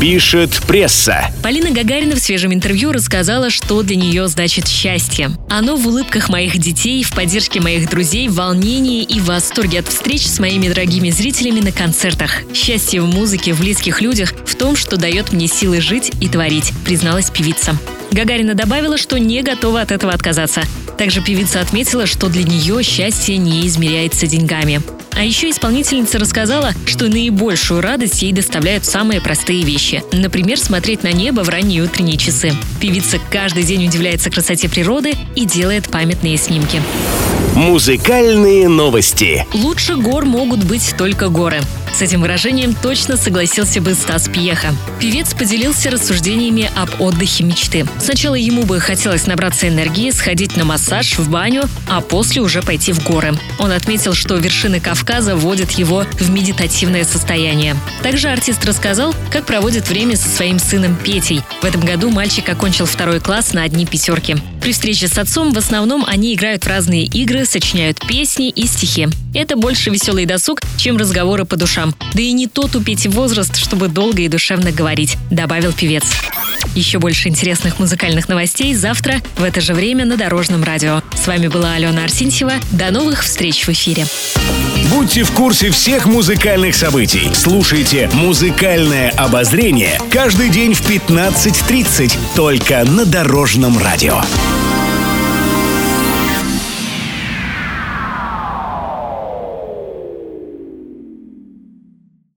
Пишет пресса. Полина Гагарина в свежем интервью рассказала, что для нее значит счастье. Оно в улыбках моих детей, в поддержке моих друзей, в волнении и в восторге от встреч с моими дорогими зрителями на концертах. Счастье в музыке, в близких людях, в том, что дает мне силы жить и творить, призналась певица. Гагарина добавила, что не готова от этого отказаться. Также певица отметила, что для нее счастье не измеряется деньгами. А еще исполнительница рассказала, что наибольшую радость ей доставляют самые простые вещи. Например, смотреть на небо в ранние утренние часы. Певица каждый день удивляется красоте природы и делает памятные снимки. Музыкальные новости. Лучше гор могут быть только горы. С этим выражением точно согласился бы Стас Пьеха. Певец поделился рассуждениями об отдыхе мечты. Сначала ему бы хотелось набраться энергии, сходить на массаж, в баню, а после уже пойти в горы. Он отметил, что вершины Кавказа вводят его в медитативное состояние. Также артист рассказал, как проводит время со своим сыном Петей. В этом году мальчик окончил второй класс на одни пятерки. При встрече с отцом в основном они играют в разные игры, сочиняют песни и стихи. Это больше веселый досуг, чем разговоры по душам. Да и не тот у Пети возраст, чтобы долго и душевно говорить, добавил певец. Еще больше интересных музыкальных новостей завтра в это же время на Дорожном радио. С вами была Алена Арсентьева. До новых встреч в эфире. Будьте в курсе всех музыкальных событий. Слушайте «Музыкальное обозрение» каждый день в 15.30 только на Дорожном радио.